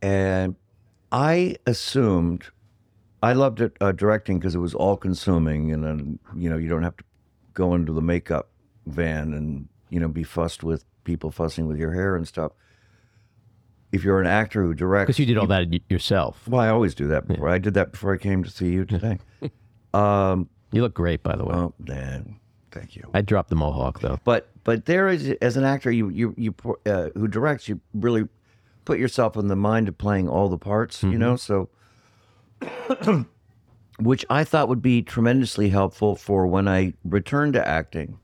and I assumed I loved it uh, directing because it was all consuming, and then you know you don't have to go into the makeup van and you know be fussed with people fussing with your hair and stuff. If you're an actor who directs, because you did all that yourself. well, I always do that before. I did that before I came to see you today. um, You look great, by the way. oh, man, thank you. I dropped the mohawk though. But but there is as an actor, you you you uh, who directs, you really put yourself in the mind of playing all the parts. You know, so which I thought would be tremendously helpful for when I return to acting.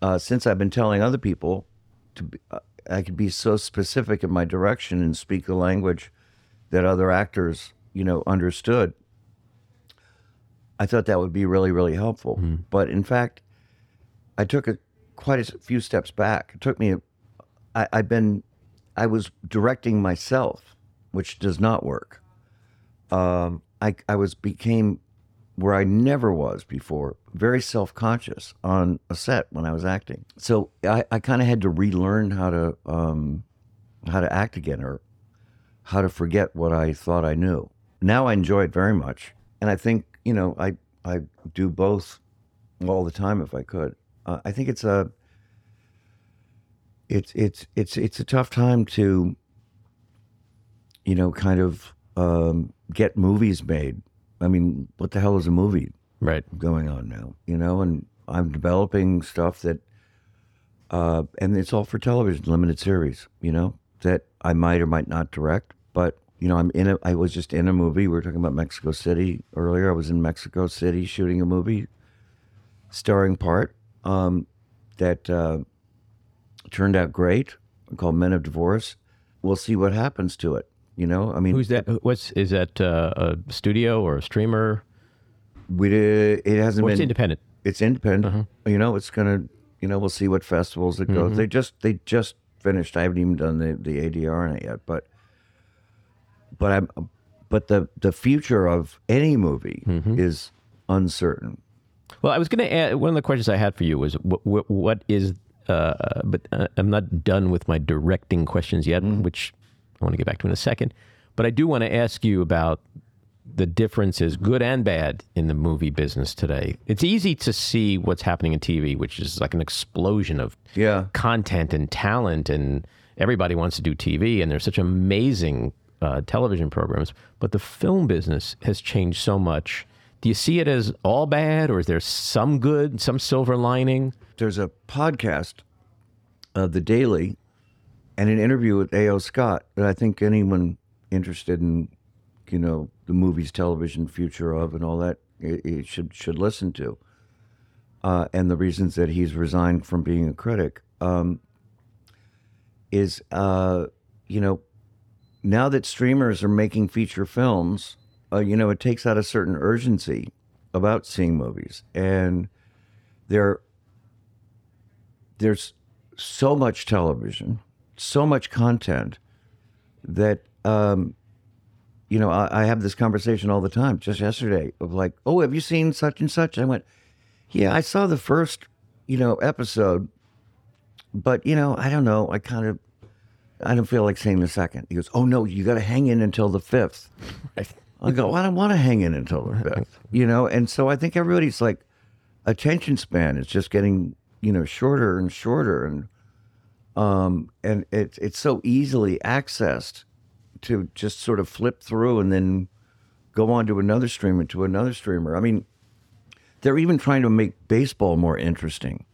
Uh, since I've been telling other people to, be, uh, I could be so specific in my direction and speak the language that other actors, you know, understood. I thought that would be really, really helpful. But in fact, I took a, quite a few steps back. It took me, I, I've been, I was directing myself, which does not work. Um, I, I was became where I never was before, very self conscious on a set when I was acting. So I, I kind of had to relearn how to um, how to act again or how to forget what I thought I knew. Now I enjoy it very much, and I think you know I I do both all the time if I could. Uh, I think it's a it's it's it's it's a tough time to you know kind of um, get movies made. I mean, what the hell is a movie Right. going on now? You know, and I'm developing stuff that, uh, and it's all for television, limited series. You know, that I might or might not direct, but you know, I'm in a. I was just in a movie. We were talking about Mexico City earlier. I was in Mexico City shooting a movie, starring part um, that uh, turned out great, called Men of Divorce. We'll see what happens to it. You know, I mean, Who's that? What's is that? Uh, a studio or a streamer? we did, it hasn't it's been independent. it's independent. You know, it's gonna. You know, we'll see what festivals it goes. They just they just finished. I haven't even done the the ADR on it yet, but but I'm but the the future of any movie is uncertain. Well, I was going to add one of the questions I had for you was what, what, what is, uh, but uh, I'm not done with my directing questions yet, which I want to get back to in a second. But I do want to ask you about the differences, good and bad, in the movie business today. It's easy to see what's happening in TV, which is like an explosion of Yeah, content and talent, and everybody wants to do TV, and there's such amazing uh, television programs. But the film business has changed so much. Do you see it as all bad, or is there some good, some silver lining? there's a podcast, of The Daily, and an interview with A.O. Scott that I think anyone interested in, you know, the movies, television, future of, and all that, it, it should should listen to. Uh, and the reasons that he's resigned from being a critic um, is, uh, you know, now that streamers are making feature films, uh, you know, it takes out a certain urgency about seeing movies, and there there's so much television, so much content that um, you know I, I have this conversation all the time. Just yesterday, of like, oh, have you seen such and such? I went, yeah, I saw the first, you know, episode, but you know, I don't know. I kind of, I don't feel like seeing the second. He goes, oh no, you got to hang in until the fifth. I go, well, I don't want to hang in until the fifth, you know. And so I think everybody's like attention span is just getting you know shorter and shorter, and um, and it's it's so easily accessed to just sort of flip through and then go on to another streamer to another streamer. I mean, they're even trying to make baseball more interesting.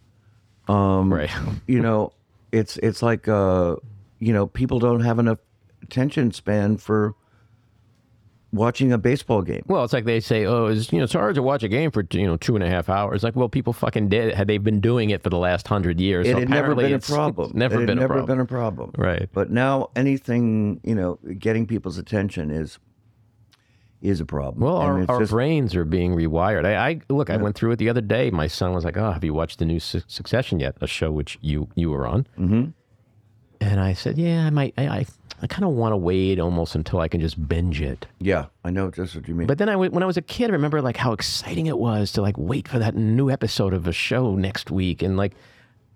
Um, right. You know, it's it's like uh, you know, people don't have enough attention span for watching a baseball game. Well, it's like they say, oh, it's you know, it's hard to watch a game for you know two and a half hours. Like, well, people fucking did. Had they been doing it for the last hundred years? It so had never been a it's problem. Never been a problem. been a problem. Right. But now anything, you know, getting people's attention is is a problem. Well, our, our just- brains are being rewired. I, I look. I went through it the other day. My son was like, "Oh, have you watched the new Su- Succession yet?" A show which you you were on. Mm-hmm. And I said, "Yeah, I might. I I, I kind of want to wait almost until I can just binge it." Yeah, I know just what you mean. But then I, when I was a kid, I remember like how exciting it was to like wait for that new episode of a show next week, and like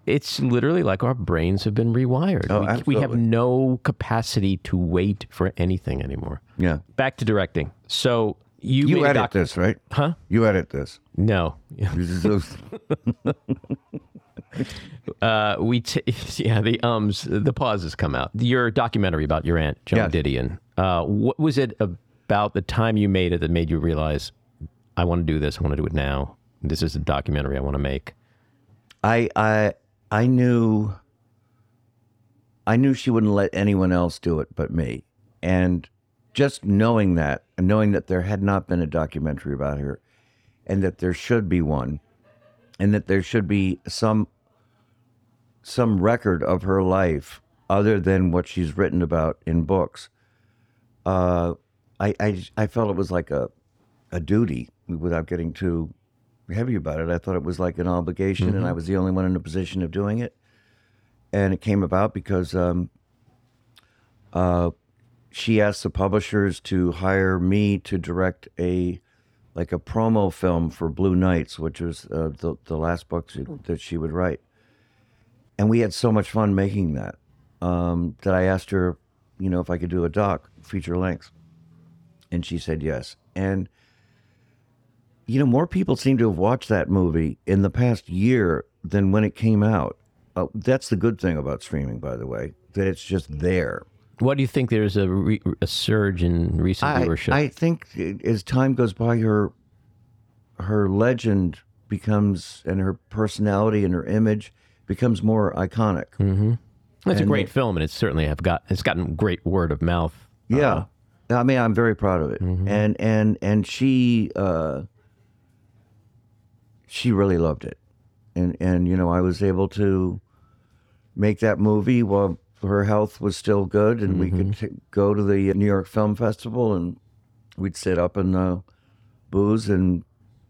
it's literally like our brains have been rewired. Oh, we, we have no capacity to wait for anything anymore. yeah. Back to directing. So you, You edit doc- this, right? huh? You edit this. No. This is those- Uh, we t- yeah the ums the pauses come out. Your documentary about your aunt Joan Yes. Didion. Uh, what was it about the time you made it that made you realize I want to do this? I want to do it now. This is a documentary I want to make. I I I knew I knew she wouldn't let anyone else do it but me. And just knowing that and knowing that there had not been a documentary about her and that there should be one and that there should be some some record of her life other than what she's written about in books. Uh I I I felt it was like a a duty without getting too heavy about it. I thought it was like an obligation, and I was the only one in a position of doing it. And it came about because um, uh, she asked the publishers to hire me to direct a like a promo film for Blue Nights, which was uh, the the last book she, that she would write. And we had so much fun making that um, that I asked her, you know, if I could do a doc feature length, and she said yes. And you know, more people seem to have watched that movie in the past year than when it came out. Uh, that's the good thing about streaming, by the way, that it's just there. What do you think? There's a, re- a surge in recent I, viewership. I think as time goes by, her her legend becomes and her personality and her image becomes more iconic. Mm-hmm. it's a and great it- film, and it's certainly have got it's gotten great word of mouth. Yeah. Uh-huh. I mean, I'm very proud of it. Mm-hmm. And and and she uh she really loved it. And and you know, I was able to make that movie while her health was still good and we could t- go to the New York Film Festival and we'd sit up in the booze and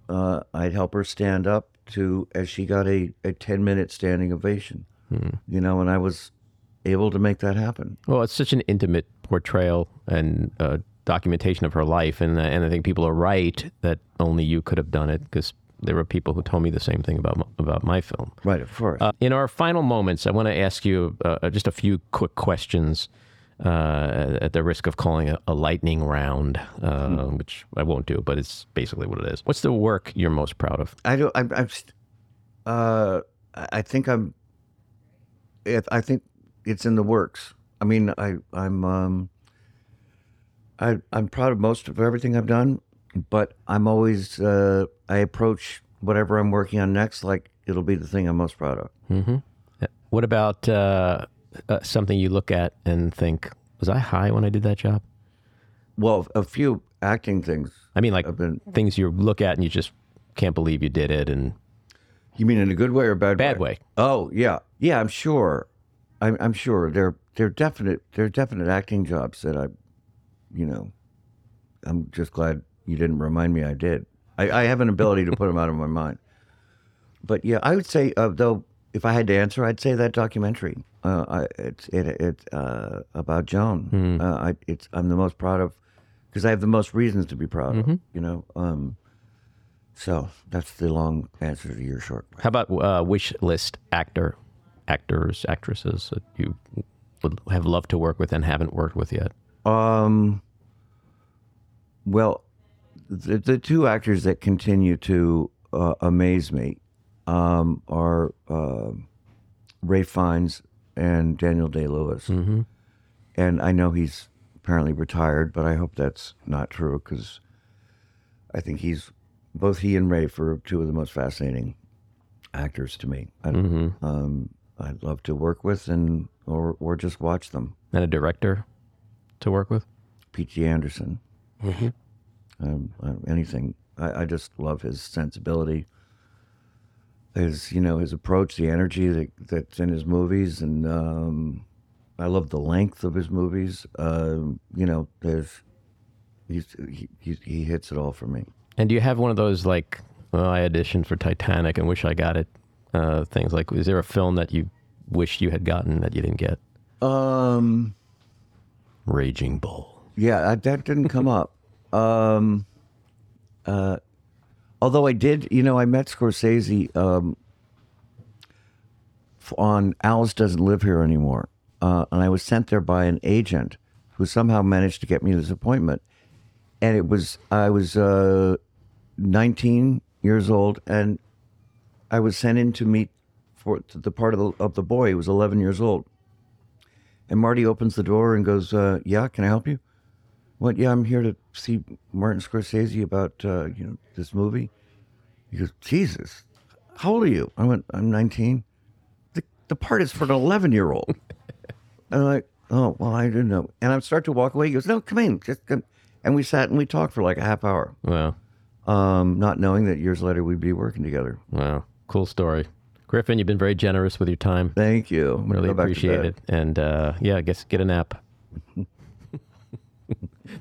uh, I'd help her stand up to as she got a, a 10 minute standing ovation. You know, and I was able to make that happen. Well, it's such an intimate portrayal and uh, documentation of her life, and uh, and I think people are right that only you could have done it because there were people who told me the same thing about my, about my film. Right, of course. Uh, in our final moments, I want to ask you uh, just a few quick questions. Uh, at the risk of calling it a lightning round, uh, which I won't do, but it's basically what it is. What's the work you're most proud of? I don't. I'm. I'm st- uh, I think I'm. I think it's in the works. I mean, I. I'm. Um. I. I'm proud of most of everything I've done, but I'm always. Uh, I approach whatever I'm working on next like it'll be the thing I'm most proud of. What about uh, uh, something you look at and think, was I high when I did that job? Well, a few acting things. I mean, like been. things you look at and you just can't believe you did it, and You mean in a good way or a bad, bad way. Oh yeah, yeah. I'm sure. I'm, I'm sure there there are definite there are definite acting jobs that I, you know, I'm just glad you didn't remind me I did. I, I have an ability to put them out of my mind. But yeah, I would say uh, though, if I had to answer, I'd say that documentary. Uh, I, it's it it uh, about Joan. Uh, I it's I'm the most proud of because I have the most reasons to be proud of. You know. Um, so that's the long answer to your short. How about uh, wish list actor, actors, actresses that you would have loved to work with and haven't worked with yet? Um. Well, the the two actors that continue to uh, amaze me um, are uh, Ralph Fiennes and Daniel Day Lewis. Mm-hmm. And I know he's apparently retired, but I hope that's not true because I think he's both he and Ralph for two of the most fascinating actors to me. I, um, I'd love to work with and or or just watch them. And a director to work with? P.T. Anderson. Um, uh, anything. I, I just love his sensibility, his you know his approach, the energy that, that's in his movies, and um, I love the length of his movies. Um, you know, there's he's, he, he he hits it all for me. And do you have one of those like, well, I auditioned for Titanic and wish I got it? Uh, things like, is there a film that you wish you had gotten that you didn't get? Um, Raging Bull. Yeah, I, that didn't come up. Um, uh, although I did, you know, I met Scorsese um, on Alice Doesn't Live Here Anymore. Uh, and I was sent there by an agent who somehow managed to get me this appointment. And it was, I was uh, 19 years old and I was sent in to meet for the part of the, of the boy. He was 11 years old. And Marty opens the door and goes, uh, "Yeah, can I help you?" What? Yeah, I'm here to see Martin Scorsese about uh, you know this movie. He goes, "Jesus, how old are you?" I went, "I'm 19." The the part is for an 11 year old. and I'm like, "Oh, well, I didn't know." And I start to walk away. He goes, "No, come in, just come." And we sat and we talked for like a half hour, Wow. um, not knowing that years later we'd be working together. Wow. Cool story. Griffin, you've been very generous with your time. Thank you. Really go back to appreciate it. And uh, yeah, I guess get a nap.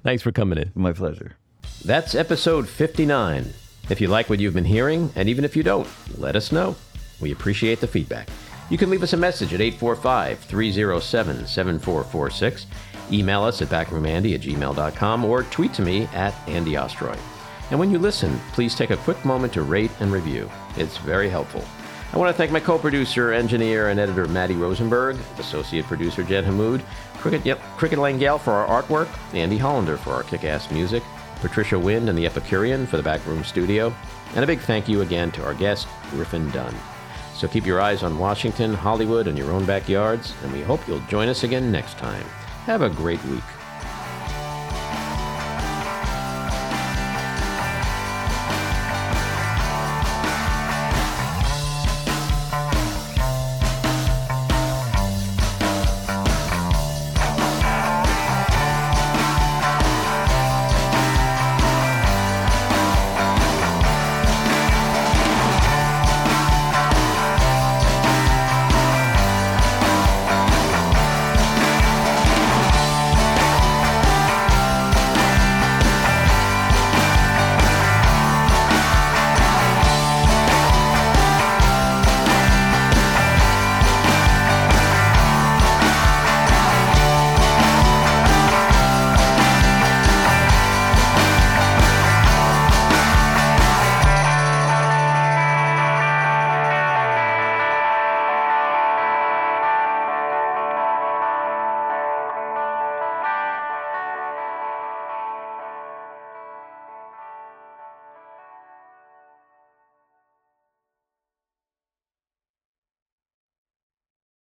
Thanks for coming in. My pleasure. That's episode 59. If you like what you've been hearing, and even if you don't, let us know. We appreciate the feedback. You can leave us a message at 845 307 7446, email us at backroomandy at gmail.com, or tweet to me at Andy Ostroy. And when you listen, please take a quick moment to rate and review. It's very helpful. I want to thank my co producer, engineer, and editor Matty Rosenberg, associate producer Jen Hammoud, Cricket, yep, Cricket Lengyel for our artwork, Andy Hollander for our kick ass music, Patricia Wind and the Epicurean for the backroom studio, and a big thank you again to our guest, Griffin Dunne. So keep your eyes on Washington, Hollywood, and your own backyards, and we hope you'll join us again next time. Have a great week.